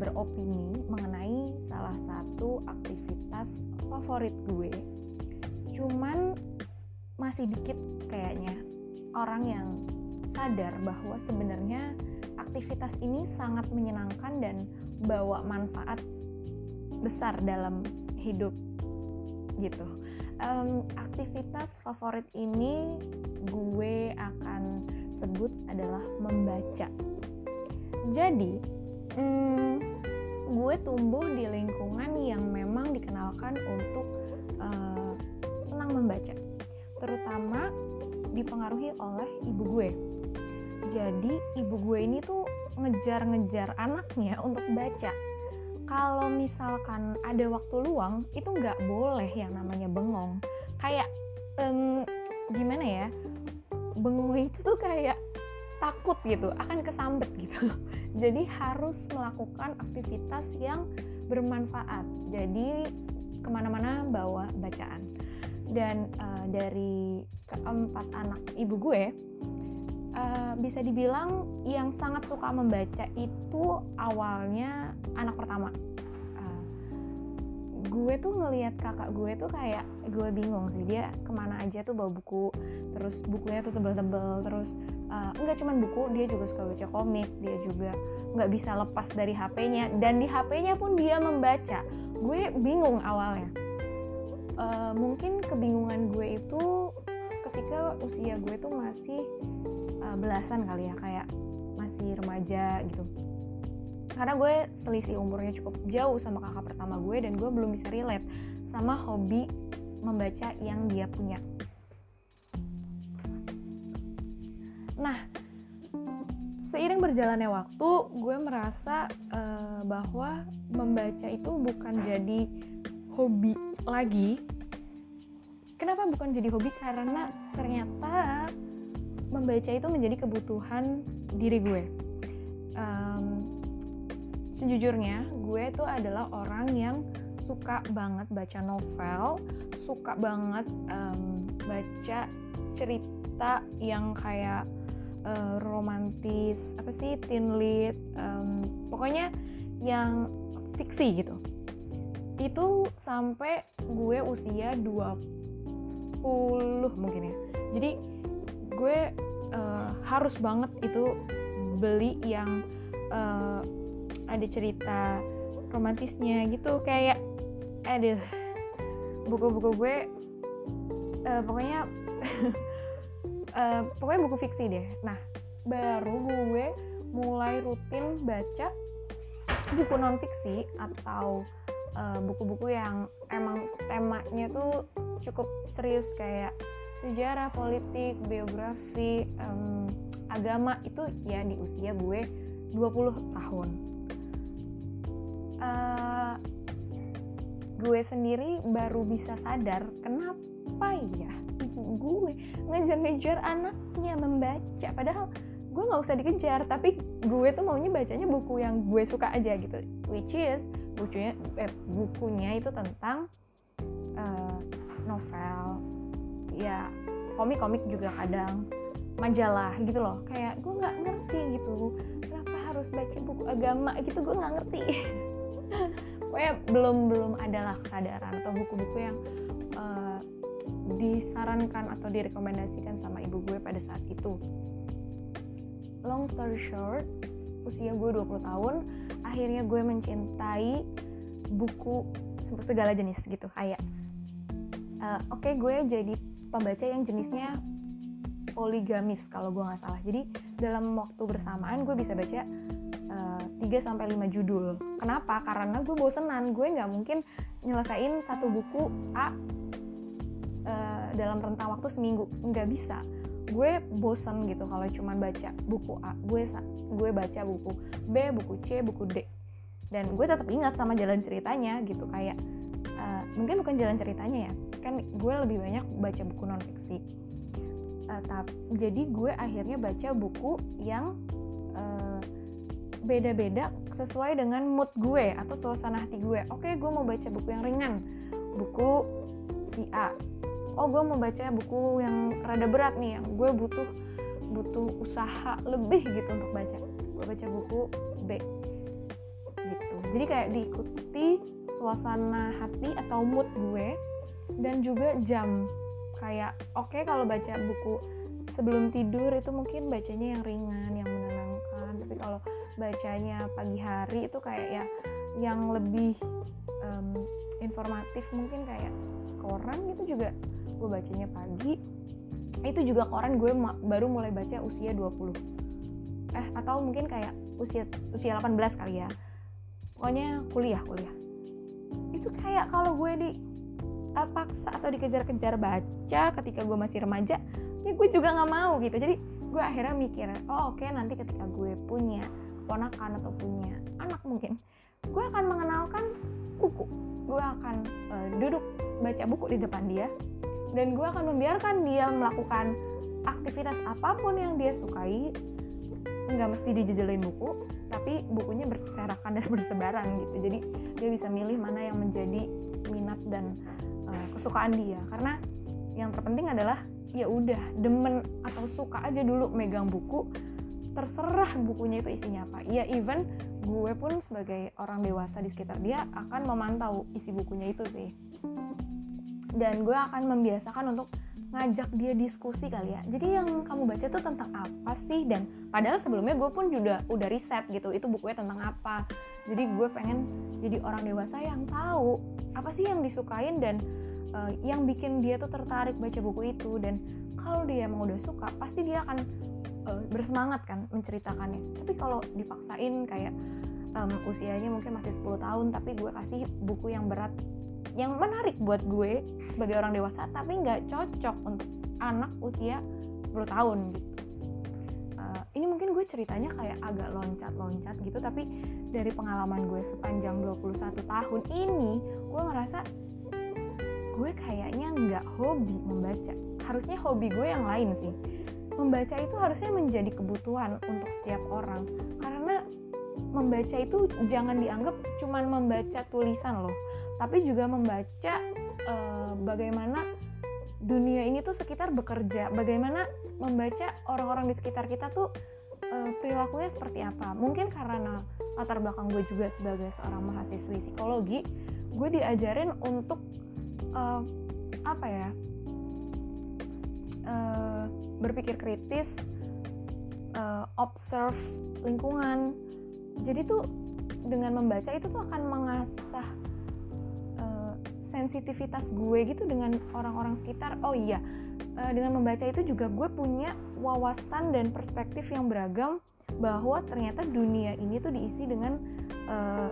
beropini mengenai salah satu aktivitas favorit gue. Cuman masih dikit kayaknya orang yang sadar bahwa sebenarnya aktivitas ini sangat menyenangkan dan bawa manfaat besar dalam hidup gitu. Um, aktivitas favorit ini gue akan sebut adalah membaca. Jadi, hmm, gue tumbuh di lingkungan yang memang dikenalkan untuk uh, senang membaca, terutama dipengaruhi oleh ibu gue. Jadi, ibu gue ini tuh ngejar-ngejar anaknya untuk baca. Kalau misalkan ada waktu luang, itu nggak boleh yang namanya bengong. Kayak um, gimana ya? bengong itu tuh kayak takut gitu akan kesambet gitu jadi harus melakukan aktivitas yang bermanfaat. Jadi ke mana-mana bawa bacaan. Dan uh, dari keempat anak ibu gue uh, bisa dibilang yang sangat suka membaca itu awalnya anak pertama gue tuh ngelihat kakak gue tuh kayak gue bingung sih dia ke mana aja tuh bawa buku terus bukunya tuh tebel-tebel terus uh, nggak cuman buku dia juga suka baca komik dia juga nggak bisa lepas dari HP-nya dan di HP-nya pun dia membaca. Gue bingung awalnya. Uh, mungkin kebingungan gue itu ketika usia gue tuh masih uh, belasan kali ya kayak masih remaja gitu karena gue selisih umurnya cukup jauh sama kakak pertama gue dan gue belum bisa relate sama hobi membaca yang dia punya. Nah, seiring berjalannya waktu, gue merasa uh, bahwa membaca itu bukan jadi hobi lagi. Kenapa bukan jadi hobi? Karena ternyata membaca itu menjadi kebutuhan diri gue. Um, sejujurnya gue tuh adalah orang yang suka banget baca novel, suka banget um, baca cerita yang kayak uh, romantis, apa sih teen lead, um, pokoknya yang fiksi gitu. Itu sampai gue usia 20 mungkin ya. Jadi gue uh, harus banget itu beli yang uh, ada cerita romantisnya gitu kayak aduh buku-buku gue uh, pokoknya uh, pokoknya buku fiksi deh. Nah baru gue mulai rutin baca buku non fiksi atau eh, buku-buku uh, yang emang temanya tuh cukup serius kayak sejarah politik biografi um, agama itu ya di usia gue 20 tahun uh, gue sendiri baru bisa sadar kenapa ya ibu gue ngejar-ngejar anaknya membaca. Padahal gue nggak usah dikejar tapi gue tuh maunya bacanya buku yang gue suka aja gitu. Which is bukunya eh, bukunya itu tentang uh, novel ya komik-komik juga kadang majalah gitu loh. Kayak gue nggak ngerti gitu kenapa harus baca buku agama gitu gue nggak ngerti pokoknya belum belum adalah kesadaran atau buku-buku yang uh, disarankan atau direkomendasikan sama ibu gue pada saat itu. Long story short usia gue 20 tahun akhirnya gue mencintai buku segala jenis gitu kayak uh, oke okay, gue jadi pembaca yang jenisnya poligamis kalau gue nggak salah. Jadi dalam waktu bersamaan gue bisa baca 3 sampai 5 judul. Kenapa? Karena gue bosenan, gue nggak mungkin nyelesain satu buku A uh, dalam rentang waktu seminggu, nggak bisa. Gue bosen gitu kalau cuman baca buku A, gue gue baca buku B, buku C, buku D, dan gue tetap ingat sama jalan ceritanya gitu kayak uh, mungkin bukan jalan ceritanya ya, kan gue lebih banyak baca buku non fiksi. Uh, tapi, jadi gue akhirnya baca buku yang uh, beda-beda sesuai dengan mood gue atau suasana hati gue. Oke, gue mau baca buku yang ringan, buku si A. Oh, gue mau baca buku yang rada berat nih, yang gue butuh butuh usaha lebih gitu untuk baca. Gue baca buku B. Gitu. Jadi kayak diikuti suasana hati atau mood gue dan juga jam. Kayak oke okay, kalau baca buku sebelum tidur itu mungkin bacanya yang ringan yang menenangkan. Tapi kalau bacanya pagi hari itu kayak ya yang lebih um, informatif mungkin kayak koran gitu juga. Gue bacanya pagi itu juga koran gue baru mulai baca usia 20 eh atau mungkin kayak usia usia 18 kali ya. Pokoknya kuliah kuliah. Itu kayak kalau gue di paksa atau dikejar-kejar baca ketika gue masih remaja ya gue juga nggak mau gitu. Jadi gue akhirnya mikir oh oke okay, nanti ketika gue punya ponakan atau punya anak mungkin gue akan mengenalkan buku gue akan uh, duduk baca buku di depan dia dan gue akan membiarkan dia melakukan aktivitas apa pun yang dia sukai. Nggak mesti dijejelin buku tapi bukunya berserakan dan bersebaran gitu. Jadi dia bisa milih mana yang menjadi minat dan uh, kesukaan dia. Karena yang terpenting adalah ya udah demen atau suka aja dulu megang buku terserah bukunya itu isinya apa. Ya even gue pun sebagai orang dewasa di sekitar dia akan memantau isi bukunya itu sih. Dan gue akan membiasakan untuk ngajak dia diskusi kali ya. Jadi yang kamu baca tuh tentang apa sih? Dan padahal sebelumnya gue pun juga udah riset gitu itu bukunya tentang apa. Jadi gue pengen jadi orang dewasa yang tahu apa sih yang disukain dan uh, yang bikin dia tuh tertarik baca buku itu. Dan kalau dia emang udah suka pasti dia akan uh, bersemangat kan menceritakannya. Tapi kalau dipaksain kayak um, usianya mungkin masih 10 tahun tapi gue kasih buku yang berat yang menarik buat gue sebagai orang dewasa tapi nggak cocok untuk anak usia 10 tahun gitu. Uh, ini mungkin gue ceritanya kayak agak loncat-loncat gitu tapi dari pengalaman gue sepanjang 21 tahun ini gue ngerasa gue kayaknya nggak hobi membaca. Harusnya hobi gue yang lain sih membaca itu harusnya menjadi kebutuhan untuk setiap orang. Karena membaca itu jangan dianggap cuman membaca tulisan loh tapi juga membaca uh, bagaimana dunia ini tuh sekitar bekerja bagaimana membaca orang-orang di sekitar kita tuh uh, perilakunya seperti apa. Mungkin karena latar belakang gue juga sebagai seorang mahasiswi psikologi gue diajarin untuk uh, apa ya uh, berpikir kritis uh, observe lingkungan. Jadi tuh dengan membaca itu tuh akan mengasah uh, sensitivitas gue gitu dengan orang-orang sekitar. Oh iya uh, dengan membaca itu juga gue punya wawasan dan perspektif yang beragam bahwa ternyata dunia ini tuh diisi dengan uh,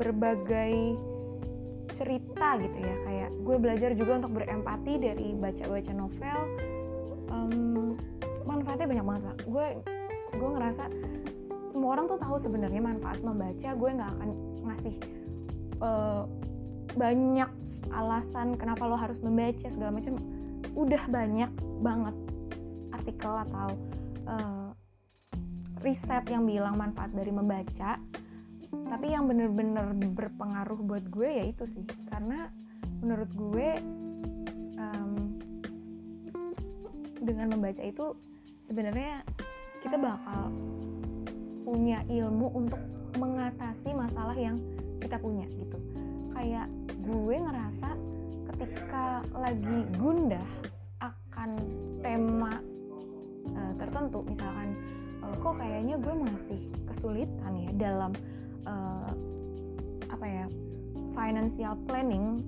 berbagai cerita gitu ya. Kayak gue belajar juga untuk berempati dari baca-baca novel um, manfaatnya banyak banget lah gue gue ngerasa semua orang tuh tahu sebenarnya manfaat membaca. Gue nggak akan ngasih uh, banyak alasan kenapa lo harus membaca segala macam. Udah banyak banget artikel atau uh, riset yang bilang manfaat dari membaca. Tapi yang bener-bener berpengaruh buat gue ya itu sih. Karena menurut gue dengan membaca itu sebenarnya kita bakal punya ilmu untuk mengatasi masalah yang kita punya gitu. Kayak gue ngerasa ketika lagi gundah akan tema uh, tertentu misalkan uh, kok kayaknya gue masih kesulitan ya dalam uh, apa ya financial planning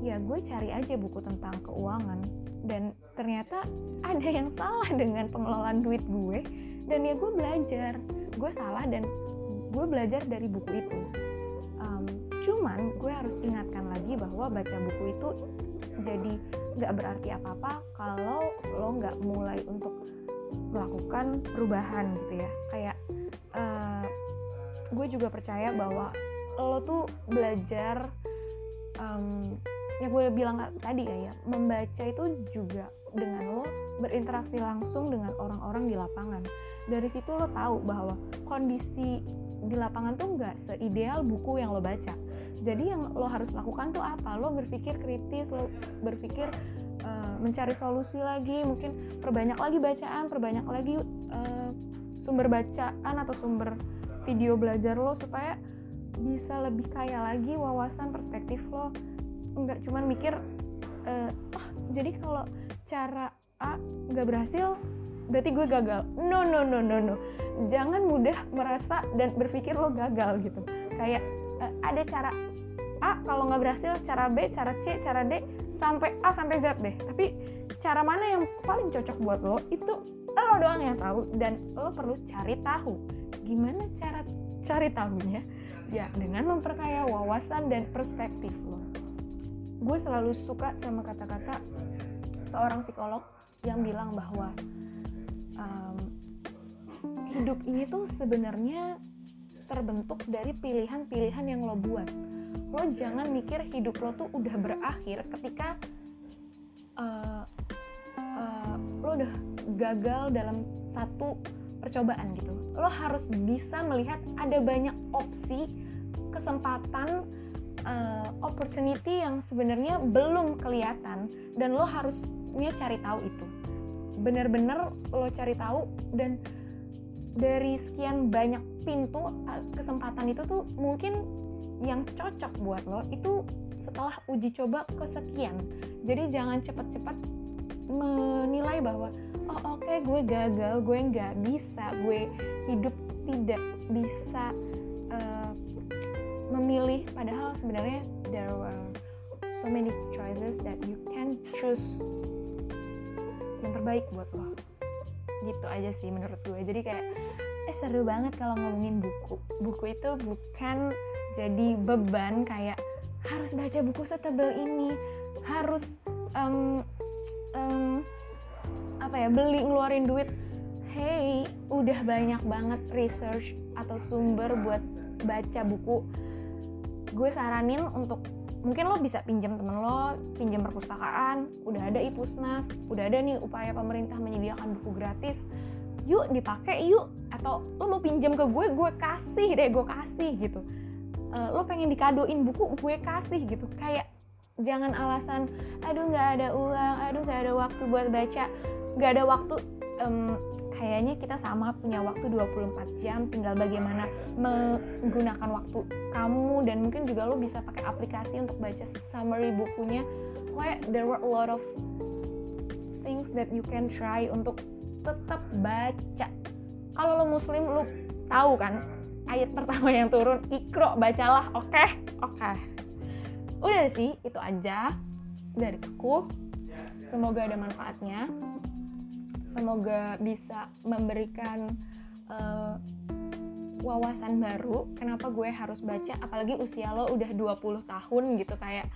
ya gue cari aja buku tentang keuangan. Dan ternyata ada yang salah dengan pengelolaan duit gue dan ya gue belajar. Gue salah dan gue belajar dari buku itu. Um, cuman gue harus ingatkan lagi bahwa baca buku itu jadi nggak berarti apa-apa kalau lo nggak mulai untuk melakukan perubahan gitu ya. Kayak uh, gue juga percaya bahwa lo tuh belajar um, yang gue bilang tadi ya, ya membaca itu juga dengan lo berinteraksi langsung dengan orang-orang di lapangan. Dari situ lo tahu bahwa kondisi di lapangan tuh nggak seideal buku yang lo baca. Jadi yang lo harus lakukan tuh apa? Lo berpikir kritis lo berpikir uh, mencari solusi lagi mungkin perbanyak lagi bacaan perbanyak lagi uh, sumber bacaan atau sumber video belajar lo supaya bisa lebih kaya lagi wawasan perspektif lo. Nggak cuman mikir uh, ah jadi kalau cara A nggak berhasil berarti gue gagal. No no no no no. Jangan mudah merasa dan berpikir lo gagal gitu. Kayak uh, ada cara A kalau nggak berhasil cara B cara C cara D sampai A sampai Z deh. Tapi cara mana yang paling cocok buat lo itu lo doang yang tahu dan lo perlu cari tahu. Gimana cara cari tahunya? Ya dengan memperkaya wawasan dan perspektif lo. Gue selalu suka sama kata-kata seorang psikolog yang bilang bahwa um, hidup ini tuh sebenarnya terbentuk dari pilihan-pilihan yang lo buat. Lo jangan mikir hidup lo tuh udah berakhir ketika uh, uh, lo udah gagal dalam satu percobaan gitu. Lo harus bisa melihat ada banyak opsi, kesempatan, uh, opportunity yang sebenarnya belum kelihatan dan lo harusnya cari tahu itu. Bener-bener lo cari tahu dan dari sekian banyak pintu kesempatan itu tuh mungkin yang cocok buat lo itu setelah uji coba kesekian. Jadi jangan cepat-cepat menilai bahwa oh oke okay, gue gagal gue nggak bisa gue hidup tidak bisa uh, memilih. Padahal sebenarnya there were so many choices that you can choose yang terbaik buat lo. Gitu aja sih menurut gue. Jadi kayak eh seru banget kalau ngomongin buku. Buku itu bukan jadi beban kayak harus baca buku setebal ini harus um, um, apa ya beli ngeluarin duit. Hey udah banyak banget research atau sumber buat baca buku. Gue saranin untuk mungkin lo bisa pinjam temen lo pinjam perpustakaan udah ada ipusnas udah ada nih upaya pemerintah menyediakan buku gratis yuk dipakai yuk atau lo mau pinjam ke gue gue kasih deh gue kasih gitu. Uh, lo pengen dikadoin buku gue kasih gitu. Kayak jangan alasan aduh nggak ada uang aduh nggak ada waktu buat baca. Nggak ada waktu um, kayaknya kita sama punya waktu 24 jam tinggal bagaimana menggunakan waktu kamu dan mungkin juga lo bisa pakai aplikasi untuk baca summary bukunya kayak there were a lot of things that you can try untuk tetap baca kalau lo muslim lo tahu kan ayat pertama yang turun ikro bacalah oke okay? oke okay. udah sih itu aja dari aku semoga ada manfaatnya semoga bisa memberikan uh, wawasan baru. Kenapa gue harus baca? Apalagi usia lo udah 20 tahun gitu kayak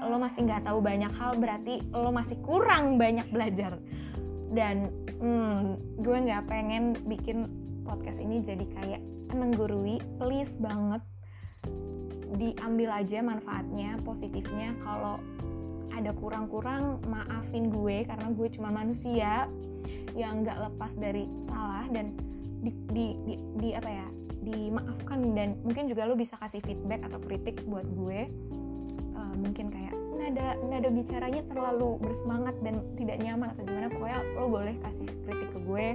lo masih nggak tahu banyak hal berarti lo masih kurang banyak belajar. Dan hmm, gue nggak pengen bikin podcast ini jadi kayak menggurui please banget diambil aja manfaatnya positifnya. Kalau ada kurang-kurang maafin gue karena gue cuma manusia yang nggak lepas dari salah dan di, di, di, di apa ya dimaafkan dan mungkin juga lo bisa kasih feedback atau kritik buat gue. Uh, mungkin kayak nada nada bicaranya terlalu bersemangat dan tidak nyaman atau gimana pokoknya lo boleh kasih kritik ke gue.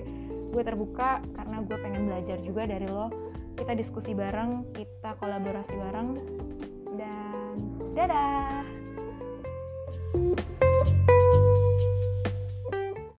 Gue terbuka karena gue pengen belajar juga dari lo. Kita diskusi bareng kita kolaborasi bareng dan dadah Thank you.